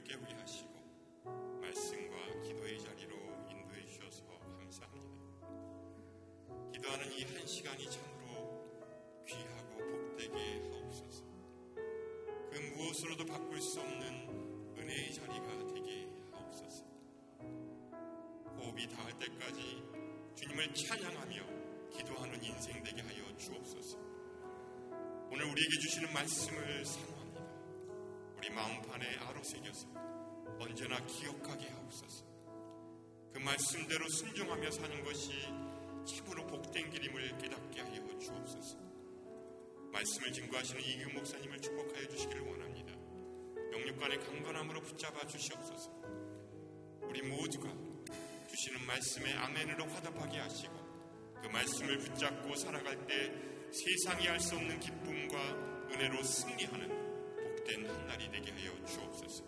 새벽을 깨우게 하시고 말씀과 기도의 자리로 인도해 주셔서 감사합니다. 기도하는 이 한 시간이 참으로 귀하고 복되게 하옵소서. 그 무엇으로도 바꿀 수 없는 은혜의 자리가 되게 하옵소서. 호흡이 닿을 때까지 주님을 찬양하며 기도하는 인생 되게 하여 주옵소서. 오늘 우리에게 주시는 말씀을 사모합니다. 마음판에 아로새겨서 언제나 기억하게 하옵소서. 그 말씀대로 순종하며 사는 것이 참으로 복된 길임을 깨닫게 하여 주옵소서. 말씀을 증거하시는 이규 목사님을 축복하여 주시기를 원합니다. 영육간의 강건함으로 붙잡아 주시옵소서. 우리 모두가 주시는 말씀에 아멘으로 화답하게 하시고 그 말씀을 붙잡고 살아갈 때 세상이 할수 없는 기쁨과 은혜로 승리하는 복된 한 날이 되게 하여 주옵소서.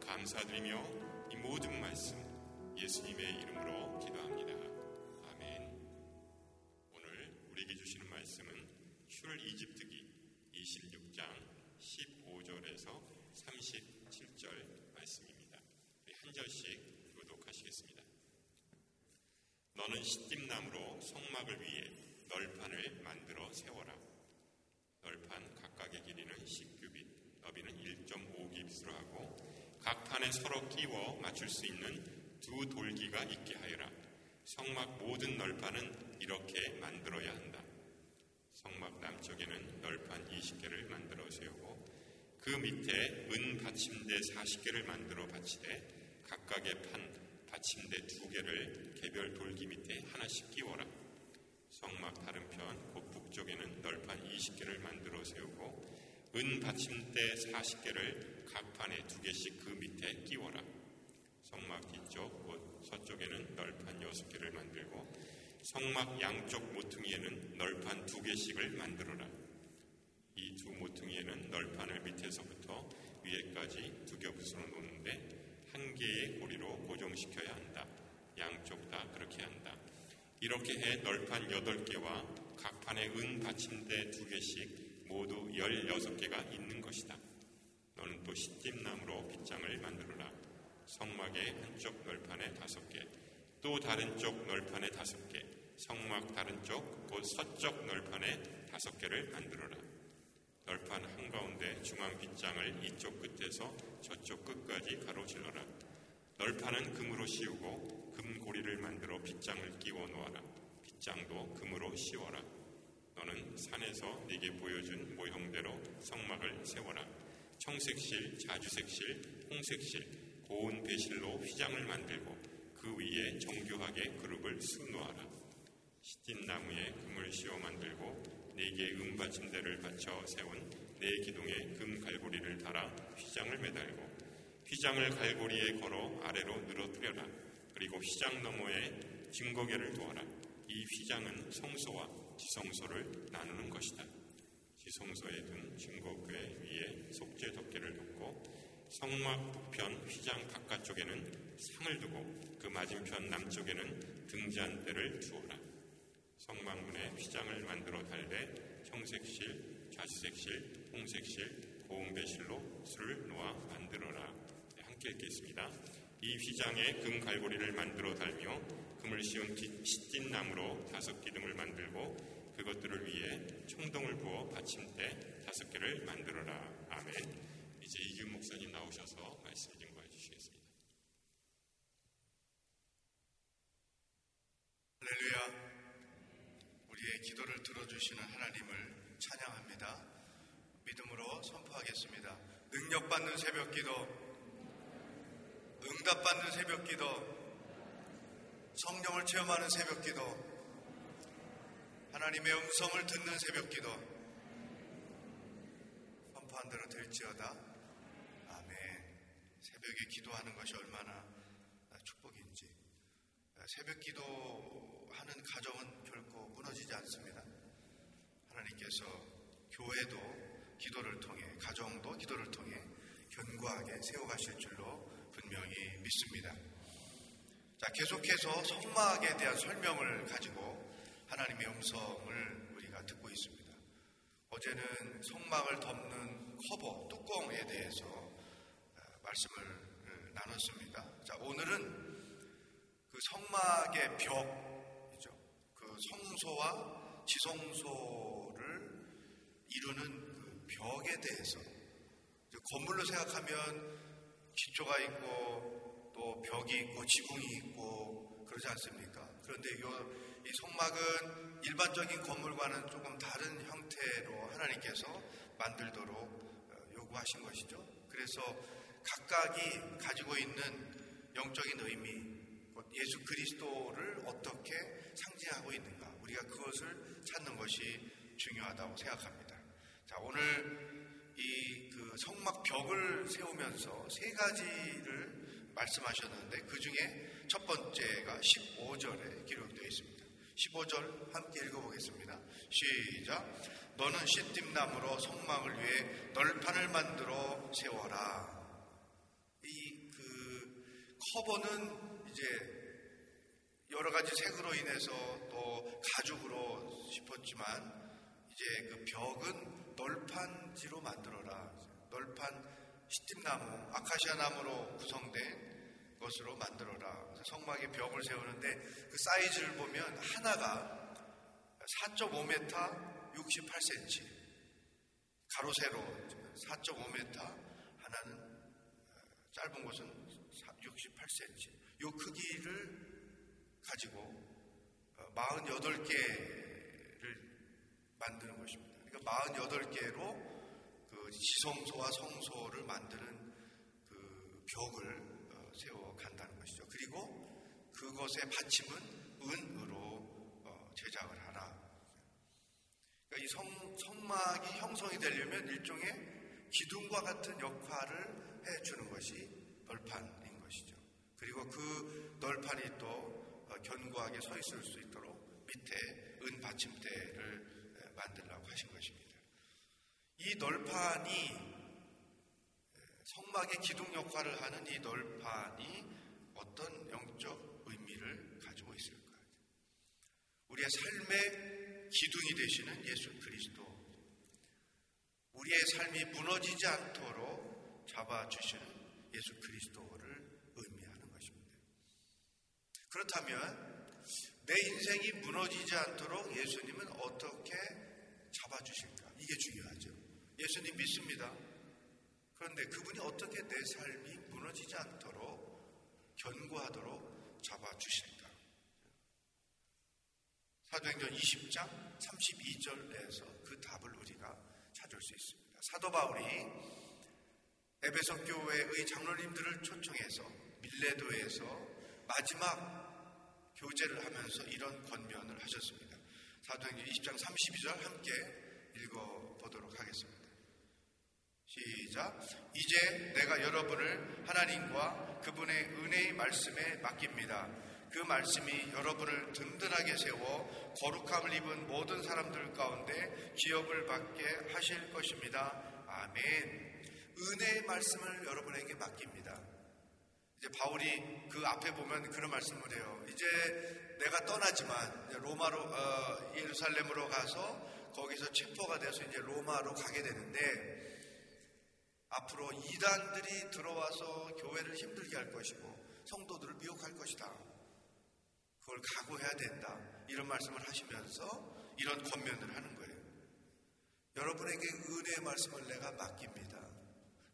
감사드리며 이 모든 말씀 예수님의 이름으로 기도합니다. 아멘. 오늘 우리에게 주시는 말씀은 출 이집트기 26장 15절에서 37절 말씀입니다. 한 절씩 교독하시겠습니다. 너는 시딤나무로 성막을 위해 널판을 만들어 세워라. 널판 각각의 길이는 10규빗, 너비는 1.5규빗으로 하고 각 판에 서로 끼워 맞출 수 있는 두 돌기가 있게 하여라. 성막 모든 널판은 이렇게 만들어야 한다. 성막 남쪽에는 널판 20개를 만들어 세우고 그 밑에 은 받침대 40개를 만들어 받치되 각각의 판 받침대 두 개를 개별 돌기 밑에 하나씩 끼워라. 성막 다른 편, 곧 북쪽에는 널판 20개를 만들어 세우고 은 받침대 40개를 각 판에 두 개씩 그 밑에 끼워라. 성막 뒤쪽, 곧 서쪽에는 널판 6개를 만들고 성막 양쪽 모퉁이에는 널판 두 개씩을 만들어라. 이 두 모퉁이에는 널판을 밑에서부터 위에까지 두 겹으로 놓는데 한 개의 고리로 고정시켜야 한다. 양쪽 다 그렇게 한다. 이렇게 해 널판 8개와 각 판에 은 받침대 2개씩 모두 16개가 있는 것이다. 너는 또 시집나무로 빗장을 만들어라. 성막의 한쪽 널판에 5개, 또 다른 쪽 널판에 5개, 성막 다른 쪽, 곧 서쪽 널판에 5개를 만들어라. 널판 한가운데 중앙 빗장을 이쪽 끝에서 저쪽 끝까지 가로질러라. 널판은 금으로 씌우고 금고리를 만들어 빗장을 끼워 놓아라. 빗장도 금으로 씌워라. 너는 산에서 네게 보여준 모형대로 성막을 세워라. 청색실, 자주색실, 홍색실, 고운 배실로 휘장을 만들고 그 위에 정교하게 그룹을 수놓아라. 시딘나무에 금을 씌워 만들고 네 개의 은 받침대를 받쳐 세운 네 기둥에 금 갈고리를 달아 휘장을 매달고 휘장을 갈고리에 걸어 아래로 늘어뜨려라. 그리고 휘장 너머에 증거계를 두어라. 이 휘장은 성소와 지성소를 나누는 것이다. 지성소에 둔 증거궤 위에 속죄 덮개를 놓고 성막 북편 휘장 바깥쪽에는 상을 두고 그 맞은편 남쪽에는 등잔대를 두어라. 성막문에 휘장을 만들어 달되 청색실, 자주색실, 홍색실, 고운배실로 술을 놓아 만들어라. 네, 함께 읽겠습니다. 이 휘장에 금 갈고리를 만들어 달며 금을 씌운 시찐나무로 다섯 기둥을 만들고 그것들을 위해 청동을 부어 받침대 다섯 개를 만들어라. 아멘. 이제 이규 목사님 나오셔서 말씀 증거해 주시겠습니다. 할렐루야. 우리의 기도를 들어주시는 하나님을 찬양합니다. 믿음으로 선포하겠습니다. 능력받는 새벽 기도, 응답받는 새벽 기도, 성령을 체험하는 새벽 기도, 하나님의 음성을 듣는 새벽 기도, 선포한 대로 될지어다. 아멘. 새벽에 기도하는 것이 얼마나 축복인지. 새벽 기도하는 가정은 결코 무너지지 않습니다. 하나님께서 교회도 기도를 통해, 가정도 기도를 통해 견고하게 세워가실 줄로 분명히 믿습니다. 자, 계속해서 성막에 대한 설명을 가지고 하나님의 음성을 우리가 듣고 있습니다. 어제는 성막을 덮는 커버, 뚜껑에 대해서 말씀을 나눴습니다. 자, 오늘은 그 성막의 벽이죠. 그 성소와 지성소를 이루는 그 벽에 대해서 건물로 생각하면 기초가 있고 또 벽이 있고 지붕이 있고 그러지 않습니까? 그런데 이 성막은 일반적인 건물과는 조금 다른 형태로 하나님께서 만들도록 어, 요구하신 것이죠. 그래서 각각이 가지고 있는 영적인 의미, 예수 그리스도를 어떻게 상징하고 있는가, 우리가 그것을 찾는 것이 중요하다고 생각합니다. 자, 오늘 이 그 성막 벽을 세우면서 세 가지를 말씀하셨는데 그 중에 첫 번째가 15절에 기록되어 있습니다. 15절 함께 읽어보겠습니다. 시작. 너는 시딤나무로 성막을 위해 널판을 만들어 세워라. 이 그 커버는 이제 여러 가지 색으로 인해서 또 가죽으로 싶었지만 이제 그 벽은 널판지로 만들어라. 널판 시딤나무, 아카시아 나무로 구성된 것으로 만들어라. 성막의 벽을 세우는데 그 사이즈를 보면 하나가 4.5m 68cm, 가로 세로 4.5m, 하나는 짧은 곳은 68cm. 이 크기를 가지고 48개를 만드는 것입니다. 그러니까 48개로 그 지성소와 성소를 만드는 그 벽을 어, 세워 간다는 것이죠. 그리고 그것의 받침은 은으로 어, 제작을 하라. 그러니까 이 성, 성막이 형성이 되려면 일종의 기둥과 같은 역할을 해주는 것이 널판인 것이죠. 그리고 그 널판이 또 어, 견고하게 서 있을 수 있도록 밑에 은 받침대를 만들라고 하신 것입니다. 이 널판이 성막의 기둥 역할을 하는 이 널판이 어떤 영적 의미를 가지고 있을까? 우리의 삶의 기둥이 되시는 예수 그리스도. 우리의 삶이 무너지지 않도록 잡아주시는 예수 그리스도를 의미하는 것입니다. 그렇다면 내 인생이 무너지지 않도록 예수님은 어떻게 잡아주실까? 이게 중요하죠. 예수님 믿습니다. 그런데 그분이 어떻게 내 삶이 무너지지 않도록 견고하도록 잡아주실까? 사도행전 20장 32절에서 그 답을 우리가 찾을 수 있습니다. 사도 바울이 에베소 교회의 장로님들을 초청해서 밀레도에서 마지막 교제를 하면서 이런 권면을 하셨습니다. 사도행전 20장 32절 함께 읽어보도록 하겠습니다. 시작. 이제 내가 여러분을 하나님과 그분의 은혜의 말씀에 맡깁니다. 그 말씀이 여러분을 든든하게 세워 거룩함을 입은 모든 사람들 가운데 기업을 받게 하실 것입니다. 아멘. 은혜의 말씀을 여러분에게 맡깁니다. 이제 바울이 그 앞에 보면 그런 말씀을 해요. 이제 내가 떠나지만 로마로 어, 예루살렘으로 가서 거기서 체포가 돼서 이제 로마로 가게 되는데 앞으로 이단들이 들어와서 교회를 힘들게 할 것이고 성도들을 미혹할 것이다. 그걸 각오해야 된다. 이런 말씀을 하시면서 이런 권면을 하는 거예요. 여러분에게 은혜의 말씀을 내가 맡깁니다.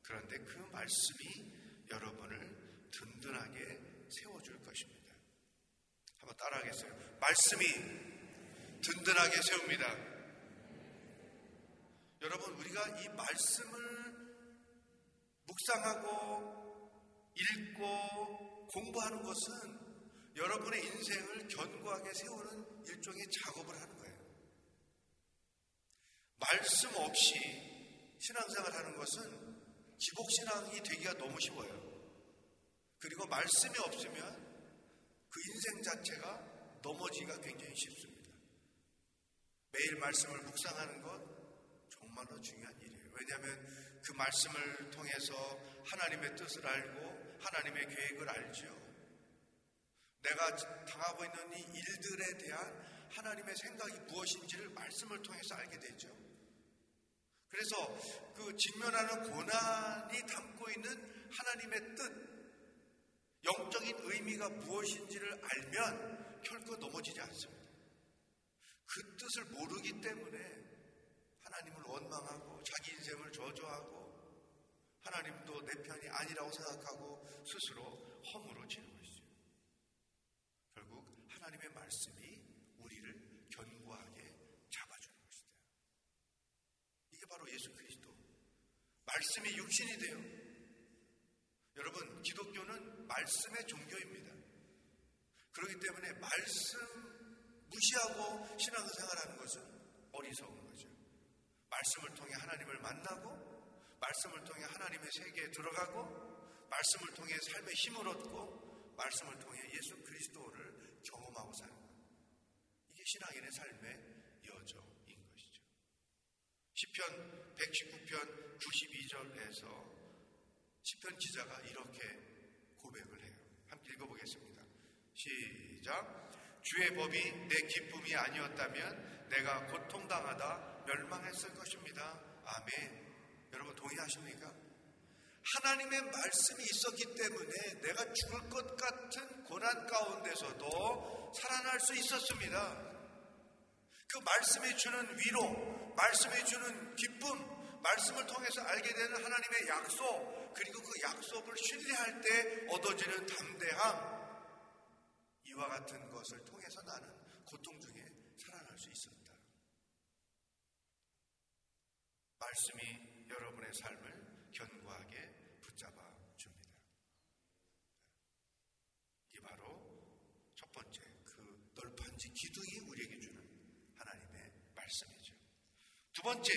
그런데 그 말씀이 여러분을 든든하게 세워줄 것입니다. 한번 따라하겠어요. 말씀이 든든하게 세웁니다. 여러분, 우리가 이 말씀을 묵상하고 읽고 공부하는 것은 여러분의 인생을 견고하게 세우는 일종의 작업을 하는 거예요. 말씀 없이 신앙생활 하는 것은 기복신앙이 되기가 너무 쉬워요. 그리고 말씀이 없으면 그 인생 자체가 넘어지기가 굉장히 쉽습니다. 매일 말씀을 묵상하는 것 정말로 중요한 일이에요. 왜냐하면 그 말씀을 통해서 하나님의 뜻을 알고 하나님의 계획을 알죠. 내가 당하고 있는 이 일들에 대한 하나님의 생각이 무엇인지를 말씀을 통해서 알게 되죠. 그래서 그 직면하는 고난이 담고 있는 하나님의 뜻, 영적인 의미가 무엇인지를 알면 결코 넘어지지 않습니다. 그 뜻을 모르기 때문에 하나님을 원망하고 자기 인생을 저주하고 하나님도 내 편이 아니라고 생각하고 스스로 허물어지는 것이죠. 결국 하나님의 말씀이 우리를 견고하게 잡아주는 것이다. 이게 바로 예수 그리스도. 말씀이 육신이 돼요. 여러분, 기독교는 말씀의 종교입니다. 그렇기 때문에 말씀 무시하고 신앙생활하는 것은 어리석은 거죠. 말씀을 통해 하나님을 만나고 말씀을 통해 하나님의 세계에 들어가고 말씀을 통해 삶의 힘을 얻고 말씀을 통해 예수 그리스도를 경험하고 사는 것. 이게 신앙인의 삶의 여정인 것이죠. 시편 119편 92절에서 시편 기자가 이렇게 고백을 해요. 함께 읽어보겠습니다. 시작. 주의 법이 내 기쁨이 아니었다면 내가 고통당하다 멸망했을 것입니다. 아멘. 여러분 동의하십니까? 하나님의 말씀이 있었기 때문에 내가 죽을 것 같은 고난 가운데서도 살아날 수 있었습니다. 그 말씀이 주는 위로, 말씀이 주는 기쁨, 말씀을 통해서 알게 되는 하나님의 약속, 그리고 그 약속을 신뢰할 때 얻어지는 담대함, 이와 같은 것을 통해서 나는 고통 중에 살아날 수 있었다. 말씀이 여러분의 삶을 견고하게 붙잡아 줍니다. 이 바로 첫 번째 그 널판지 기둥이 우리에게 주는 하나님의 말씀이죠. 두 번째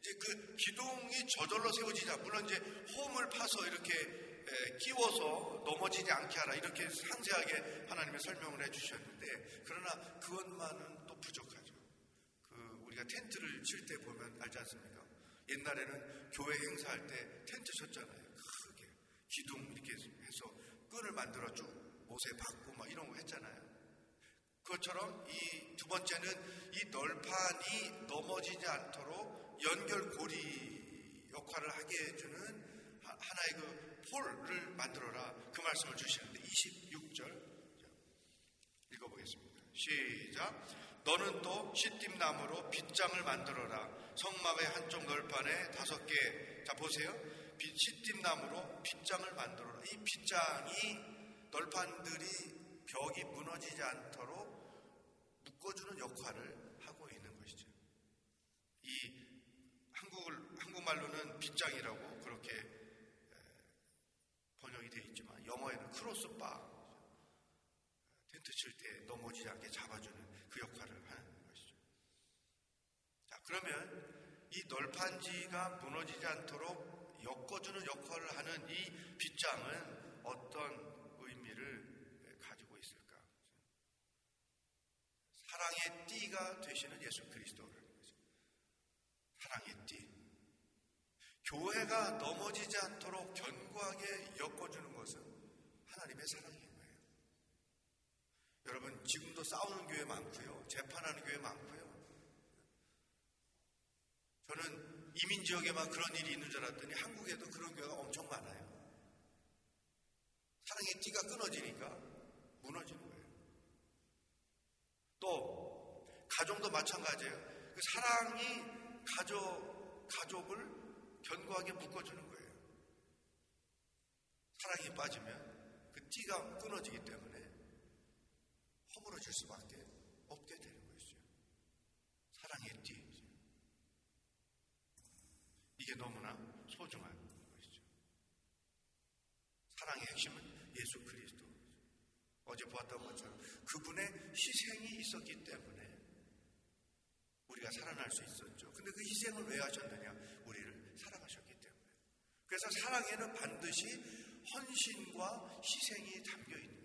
이제 그 기둥이 저절로 세워지자 물론 이제 홈을 파서 이렇게 끼워서 넘어지지 않게 하라 이렇게 상세하게 하나님의 설명을 해주셨는데 그러나 그것만은 또 부족하죠. 칠 때 보면 알지 않습니까? 옛날에는 교회 행사할 때 텐트 쳤잖아요. 크게. 기둥 이렇게 해서 끈을 만들어 쭉 옷에 박고 막 이런 거 했잖아요. 그것처럼 이 두 번째는 이 널판이 넘어지지 않도록 연결고리 역할을 하게 해주는 하나의 그 폴을 만들어라. 그 말씀을 주시는데 26절 읽어보겠습니다. 시작. 너는 또 시띠나무로 빗장을 만들어라. 성막의 한쪽 널판에 다섯 개. 자, 보세요. 시팀나무로 빗장을 만들어라. 이 빗장이 널판들이 벽이 무너지지 않도록 묶어주는 역할을 하고 있는 것이죠. 이 한국을, 한국말로는 빗장이라고 그렇게 번역이 되어 있지만 영어에는 크로스바 텐트 칠 때 넘어지지 않게 잡아주는 그 역할을 하는 것이죠. 자, 그러면 이 널판지가 무너지지 않도록 엮어주는 역할을 하는 이 빗장은 어떤 의미를 가지고 있을까? 사랑의 띠가 되시는 예수 그리스도를 사랑의 띠. 교회가 넘어지지 않도록 견고하게 엮어주는 것은 하나님의 사랑인 거예요. 여러분, 지금도 싸우는 교회 많고요. 재판하는 교회 많고요. 저는 이민 지역에만 그런 일이 있는 줄 알았더니 한국에도 그런 교회가 엄청 많아요. 사랑의 띠가 끊어지니까 무너지는 거예요. 또 가정도 마찬가지예요. 그 사랑이 가족 가족을 견고하게 묶어주는 거예요. 사랑이 빠지면 그 띠가 끊어지기 때문에 허물어질 수밖에 없게 되는 것이죠. 사랑의 띠. 이게 너무나 소중한 것이죠. 사랑의 핵심은 예수 그리스도. 어제 보았던 것처럼 그분의 희생이 있었기 때문에 우리가 살아날 수 있었죠. 근데 그 희생을 왜 하셨느냐? 우리를 사랑하셨기 때문에. 그래서 사랑에는 반드시 헌신과 희생이 담겨 있는.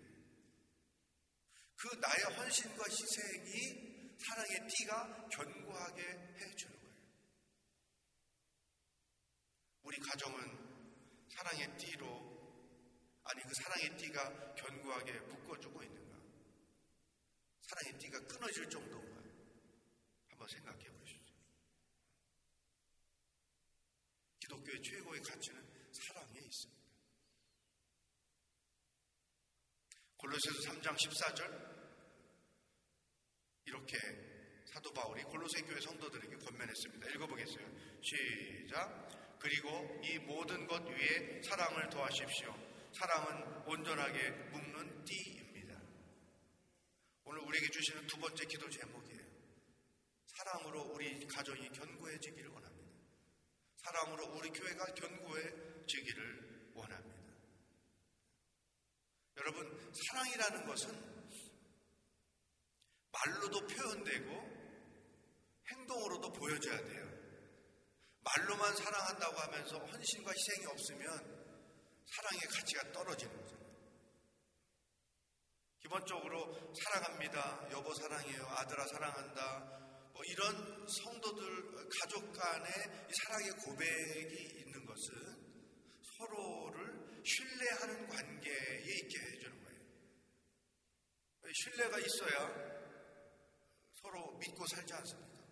그 나의 헌신과 희생이 사랑의 띠가 견고하게 해주는 우리 가정은 사랑의 띠로 아니 그 사랑의 띠가 견고하게 묶어주고 있는가? 사랑의 띠가 끊어질 정도인가? 한번 생각해 보시죠. 기독교의 최고의 가치는 사랑에 있습니다. 골로새서 3장 14절 이렇게 사도 바울이 골로새 교회 성도들에게 권면했습니다. 읽어보겠어요. 시작. 그리고 이 모든 것 위에 사랑을 더하십시오. 사랑은 온전하게 묶는 띠입니다. 오늘 우리에게 주시는 두 번째 기도 제목이에요. 사랑으로 우리 가정이 견고해지기를 원합니다. 사랑으로 우리 교회가 견고해지기를 원합니다. 여러분, 사랑이라는 것은 말로도 표현되고 행동으로도 보여줘야 돼요. 말로만 사랑한다고 하면서 헌신과 희생이 없으면 사랑의 가치가 떨어지는 거잖아요. 기본적으로 사랑합니다. 여보 사랑해요. 아들아 사랑한다. 뭐 이런 성도들 가족 간의 사랑의 고백이 있는 것은 서로를 신뢰하는 관계에 있게 해주는 거예요. 신뢰가 있어야 서로 믿고 살지 않습니까?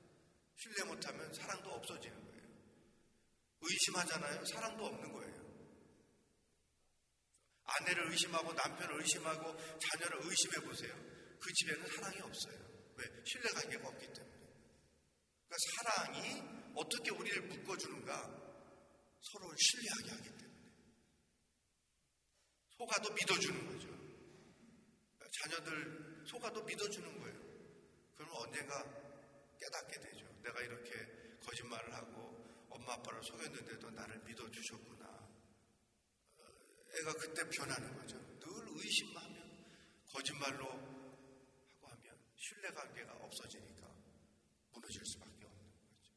신뢰 못하면 사랑도 없어지는 거예요. 의심하잖아요. 사랑도 없는 거예요. 아내를 의심하고 남편을 의심하고 자녀를 의심해 보세요. 그 집에는 사랑이 없어요. 왜? 신뢰 관계가 없기 때문에. 그러니까 사랑이 어떻게 우리를 묶어주는가? 서로를 신뢰하게 하기 때문에. 속아도 믿어주는 거죠. 자녀들 속아도 믿어주는 거예요. 그러면 언젠가 깨닫게 되죠. 내가 이렇게 거짓말을 하고 엄마 아빠를 속였는데도 나를 믿어주셨구나. 어, 애가 그때 변하는 거죠. 늘 의심하면 거짓말로 하고 하면 신뢰관계가 없어지니까 무너질 수밖에 없는 거죠.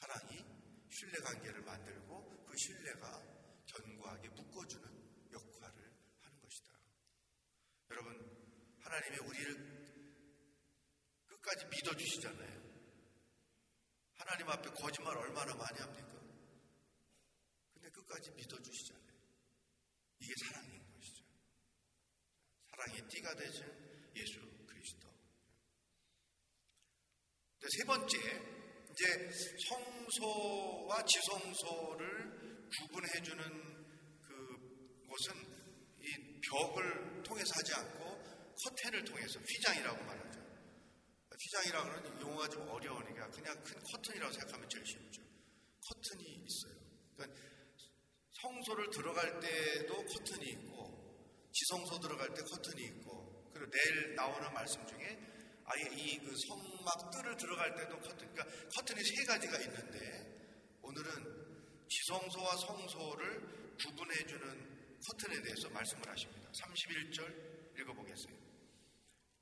사랑이 신뢰관계를 만들고 그 신뢰가 견고하게 묶어주는 역할을 하는 것이다. 여러분 하나님의 우리를 끝까지 믿어주시잖아요. 하나님 앞에 거짓말 얼마나 많이 합니까? 근데 끝까지 믿어주시잖아요. 이게 사랑인 것이죠. 사랑의 띠가 되신 예수 그리스도. 세 번째, 이제 성소와 지성소를 구분해주는 그 곳은 이 벽을 통해서 하지 않고 커튼을 통해서 휘장이라고 말하죠. 휘장이라 그러는 용어가 좀 어려우니까 그냥 큰 커튼이라고 생각하면 제일 쉽죠. 커튼이 있어요. 그러니까 성소를 들어갈 때도 커튼이 있고 지성소 들어갈 때 커튼이 있고 그리고 내일 나오는 말씀 중에 아예 이 그 성막 뜰을 들어갈 때도 커튼 그러니까 커튼이 세 가지가 있는데 오늘은 지성소와 성소를 구분해 주는 커튼에 대해서 말씀을 하십니다. 31절 읽어보겠습니다.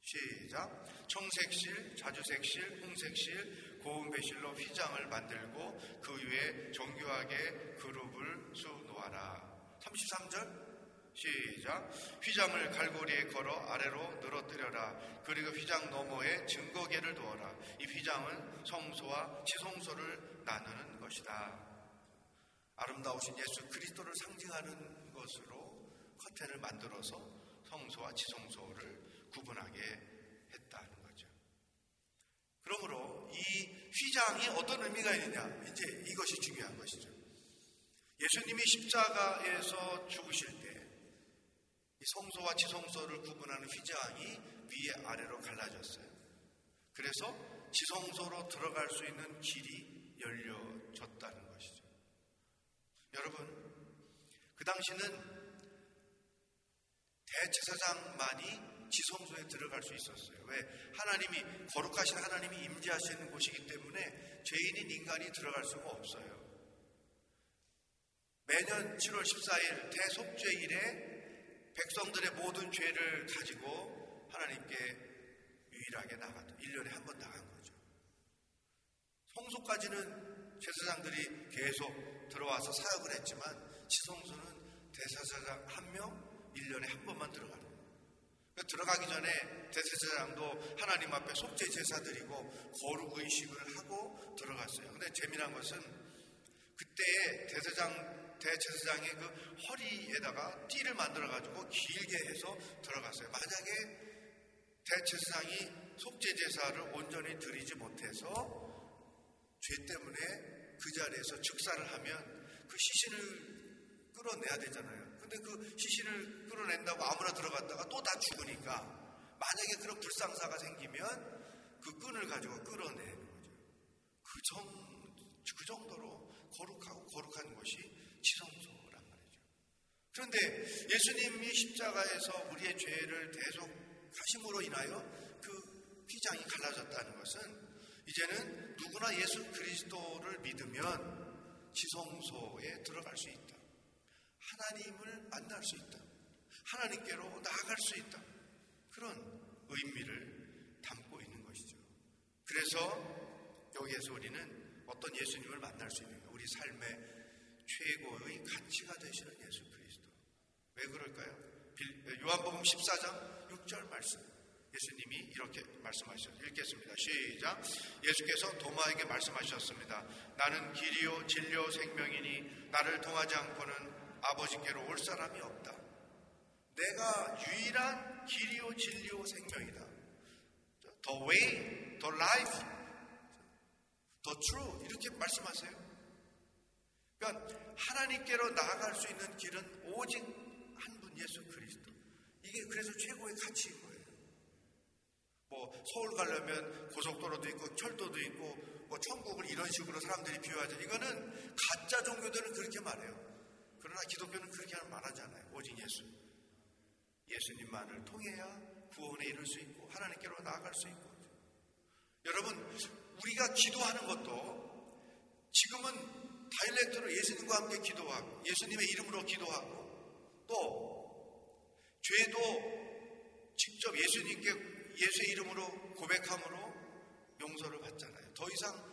시작. 청색실, 자주색실, 홍색실, 고운 배실로 휘장을 만들고 그 위에 정교하게 그룹을 수놓아라. 33절. 시작. 휘장을 갈고리에 걸어 아래로 늘어뜨려라. 그리고 휘장 너머에 증거계를 두어라. 이 휘장은 성소와 지성소를 나누는 것이다. 아름다우신 예수 그리스도를 상징하는 것으로 커튼을 만들어서 성소와 지성소를 구분하게 했다는 거죠. 그러므로 이 휘장이 어떤 의미가 있느냐? 이제 이것이 중요한 것이죠. 예수님이 십자가에서 죽으실 때 이 성소와 지성소를 구분하는 휘장이 위에 아래로 갈라졌어요. 그래서 지성소로 들어갈 수 있는 길이 열려졌다는 것이죠. 여러분, 그 당시는 대제사장만이 지성소에 들어갈 수 있었어요. 왜? 하나님이 거룩하신 하나님이 임재하시는 곳이기 때문에 죄인인 인간이 들어갈 수가 없어요. 매년 7월 14일 대속죄일에 백성들의 모든 죄를 가지고 하나님께 유일하게 나갔다. 1년에 한 번 나간 거죠. 성소까지는 제사장들이 계속 들어와서 사역을 했지만 지성소는 대사사장 한 명 1년에 한 번만 들어가는 들어가기 전에 대제사장도 하나님 앞에 속죄 제사 드리고 거룩 의식을 하고 들어갔어요. 근데 재미난 것은 그때 대제사장 대제사장의 그 허리에다가 띠를 만들어 가지고 길게 해서 들어갔어요. 만약에 대제사장이 속죄 제사를 온전히 드리지 못해서 죄 때문에 그 자리에서 즉사를 하면 그 시신을 끌어내야 되잖아요. 근데 그 시신을 끌어낸다고 아무나 들어갔다가 또 다 죽으니까 만약에 그런 불상사가 생기면 그 끈을 가지고 끌어내는 거죠. 그, 정, 그 정도로 거룩하고 거룩한 것이 지성소란 말이죠. 그런데 예수님이 십자가에서 우리의 죄를 대속하심으로 인하여 그 휘장이 갈라졌다는 것은 이제는 누구나 예수 그리스도를 믿으면 지성소에 들어갈 수 있다. 하나님을 만날 수 있다. 하나님께로 나아갈 수 있다. 그런 의미를 담고 있는 것이죠. 그래서 여기에서 우리는 어떤 예수님을 만날 수 있는가? 우리 삶의 최고의 가치가 되시는 예수 그리스도. 왜 그럴까요? 요한복음 14장 6절 말씀. 예수님이 이렇게 말씀하셨습니다. 읽겠습니다. 시작. 예수께서 도마에게 말씀하셨습니다. 나는 길이요 진리요 생명이니 나를 통하지 않고는 아버지께로 올 사람이 없다. 내가 유일한 길이요 진리요 생명이다. The way, the life, the true 이렇게 말씀하세요. 그러니까 하나님께로 나아갈 수 있는 길은 오직 한 분 예수 그리스도. 이게 그래서 최고의 가치인 거예요. 뭐 서울 가려면 고속도로도 있고 철도도 있고 뭐 천국을 이런 식으로 사람들이 비유하죠. 이거는 가짜 종교들은 그렇게 말해요. 그러나 기독교는 그렇게 말하지 않아요. 오직 예수. 예수님만을 통해야 구원에 이룰 수 있고 하나님께로 나아갈 수 있고. 여러분, 우리가 기도하는 것도 지금은 다일렉트로 예수님과 함께 기도하고 예수님의 이름으로 기도하고 또 죄도 직접 예수님께 예수의 이름으로 고백함으로 용서를 받잖아요. 더 이상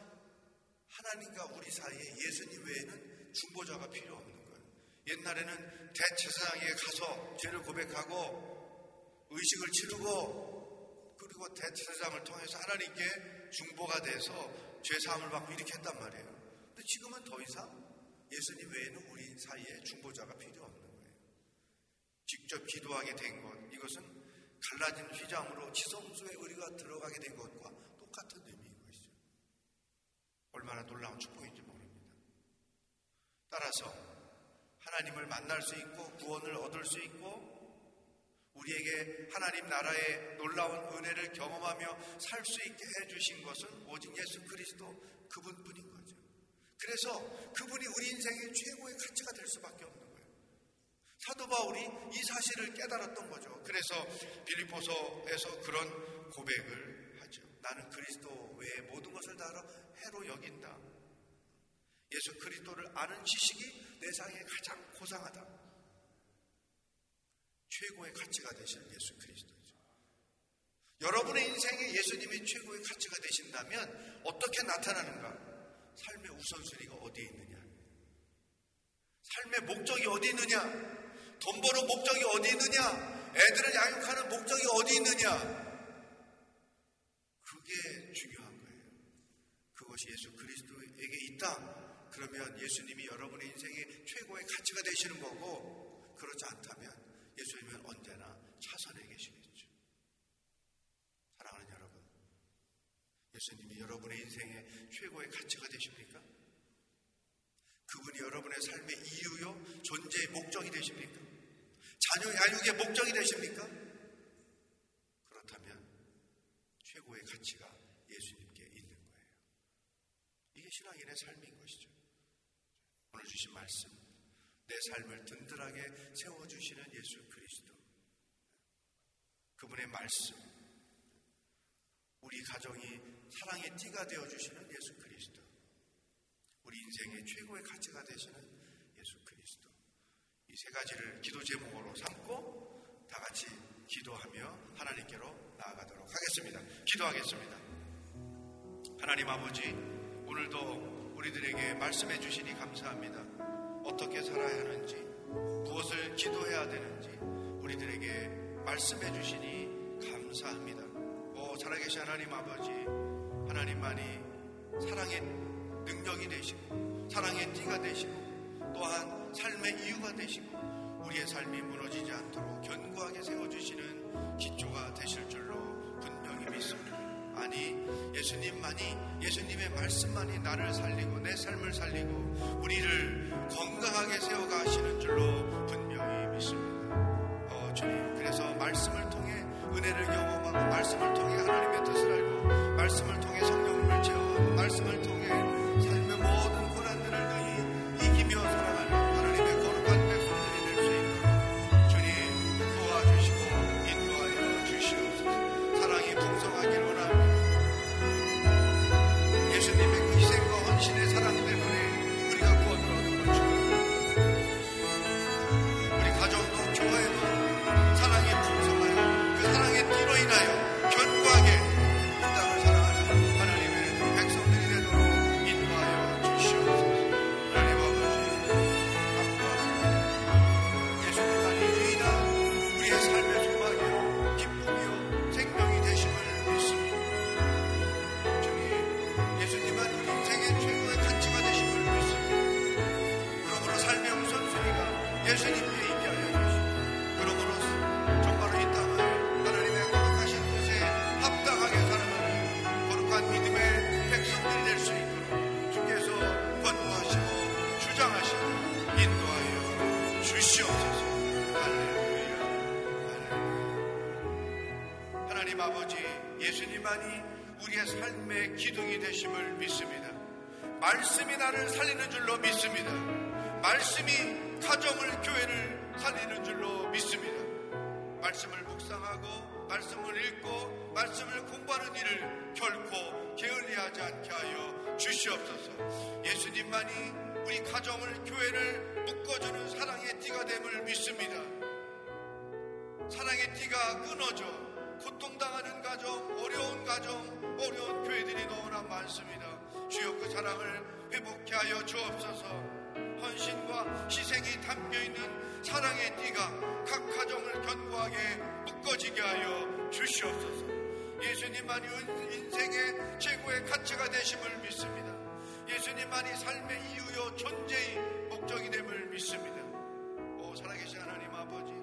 하나님과 우리 사이에 예수님 외에는 중보자가 필요 없는 옛날에는 대제사장에 가서 죄를 고백하고 의식을 치르고 그리고 대제사장을 통해서 하나님께 중보가 돼서 죄사함을 받고 이렇게 했단 말이에요. 근데 지금은 더 이상 예수님 외에는 우리 사이에 중보자가 필요 없는 거예요. 직접 기도하게 된 것, 이것은 갈라진 휘장으로 지성소에 우리가 들어가게 된 것과 똑같은 의미인 것이죠. 얼마나 놀라운 축복인지 모릅니다. 따라서 하나님을 만날 수 있고 구원을 얻을 수 있고 우리에게 하나님 나라의 놀라운 은혜를 경험하며 살 수 있게 해주신 것은 오직 예수 그리스도 그분뿐인 거죠. 그래서 그분이 우리 인생의 최고의 가치가 될 수밖에 없는 거예요. 사도 바울이 이 사실을 깨달았던 거죠. 그래서 빌리포서에서 그런 고백을 하죠. 나는 그리스도 외에 모든 것을 다 해로 여긴다. 예수 그리스도를 아는 지식이 내 상에 가장 고상하다. 최고의 가치가 되시는 예수 그리스도죠. 여러분의 인생에 예수님이 최고의 가치가 되신다면 어떻게 나타나는가? 삶의 우선순위가 어디에 있느냐? 삶의 목적이 어디 있느냐? 돈 버는 목적이 어디 있느냐? 애들을 양육하는 목적이 어디 있느냐? 그게 중요한 거예요. 그것이 예수 그리스도에게 있다. 그러면 예수님이 여러분의 인생의 최고의 가치가 되시는 거고 그렇지 않다면 예수님은 언제나 차선에 계시겠죠. 사랑하는 여러분, 예수님이 여러분의 인생의 최고의 가치가 되십니까? 그분이 여러분의 삶의 이유요, 존재의 목적이 되십니까? 자녀 양육의 목적이 되십니까? 그렇다면 최고의 가치가 예수님께 있는 거예요. 이게 신앙인의 삶인 것이죠. 주신 말씀, 내 삶을 든든하게 세워주시는 예수 그리스도. 그분의 말씀, 우리 가정이 사랑의 띠가 되어주시는 예수 그리스도. 우리 인생의 최고의 가치가 되시는 예수 그리스도. 이 세 가지를 기도 제목으로 삼고 다 같이 기도하며 하나님께로 나아가도록 하겠습니다. 기도하겠습니다. 하나님 아버지, 오늘도 우리들에게 말씀해 주시니 감사합니다. 어떻게 살아야 하는지, 무엇을 기도해야 되는지 우리들에게 말씀해 주시니 감사합니다. 오, 살아계신 하나님 아버지, 하나님만이 사랑의 능력이 되시고, 사랑의 띠가 되시고, 또한 삶의 이유가 되시고, 우리의 삶이 무너지지 않도록 견고하게 세워주시는 기초가 예수님만이 예수님의 말씀만이 나를 살리고 내 삶을 살리고 우리를 건강하게 세워 가시는 줄로 우리의 삶의 기둥이 되심을 믿습니다 말씀이 나를 살리는 줄로 믿습니다 말씀이 가정을 교회를 살리는 줄로 믿습니다. 말씀을 묵상하고 말씀을 읽고 말씀을 공부하는 일을 결코 게을리하지 않게 하여 주시옵소서. 예수님만이 우리 가정을 교회를 묶어주는 사랑의 띠가 됨을 믿습니다. 사랑의 띠가 끊어져 고통당하는 가정, 어려운 가정, 어려운 교회들이 너무나 많습니다. 주여 그 사랑을 회복케 하여 주옵소서. 헌신과 희생이 담겨 있는 사랑의 띠가 각 가정을 견고하게 묶어지게 하여 주시옵소서. 예수님만이 인생의 최고의 가치가 되심을 믿습니다. 예수님만이 삶의 이유요 존재의 목적이 됨을 믿습니다. 오 살아계신 하나님 아버지,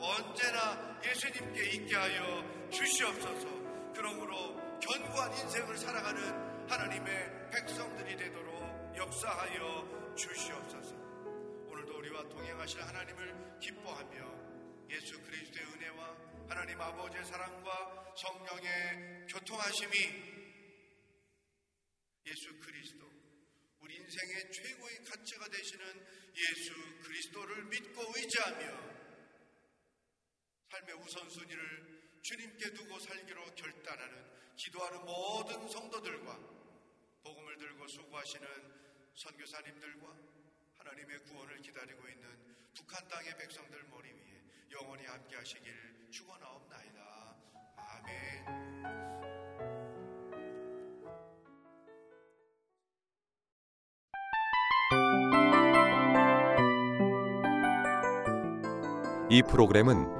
언제나 예수님께 있게 하여 주시옵소서. 그러므로 견고한 인생을 살아가는 하나님의 백성들이 되도록 역사하여 주시옵소서. 오늘도 우리와 동행하실 하나님을 기뻐하며 예수 그리스도의 은혜와 하나님 아버지의 사랑과 성령의 교통하심이 예수 그리스도 우리 인생의 최고의 가치가 되시는 예수 그리스도를 믿고 의지하며 삶의 우선순위를 주님께 두고 살기로 결단하는 기도하는 모든 성도들과 복음을 들고 수고하시는 선교사님들과 하나님의 구원을 기다리고 있는 북한 땅의 백성들 머리 위에 영원히 함께 하시길 축원하옵나이다. 아멘. 이 프로그램은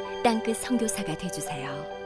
땅끝 성교사가 되주세요.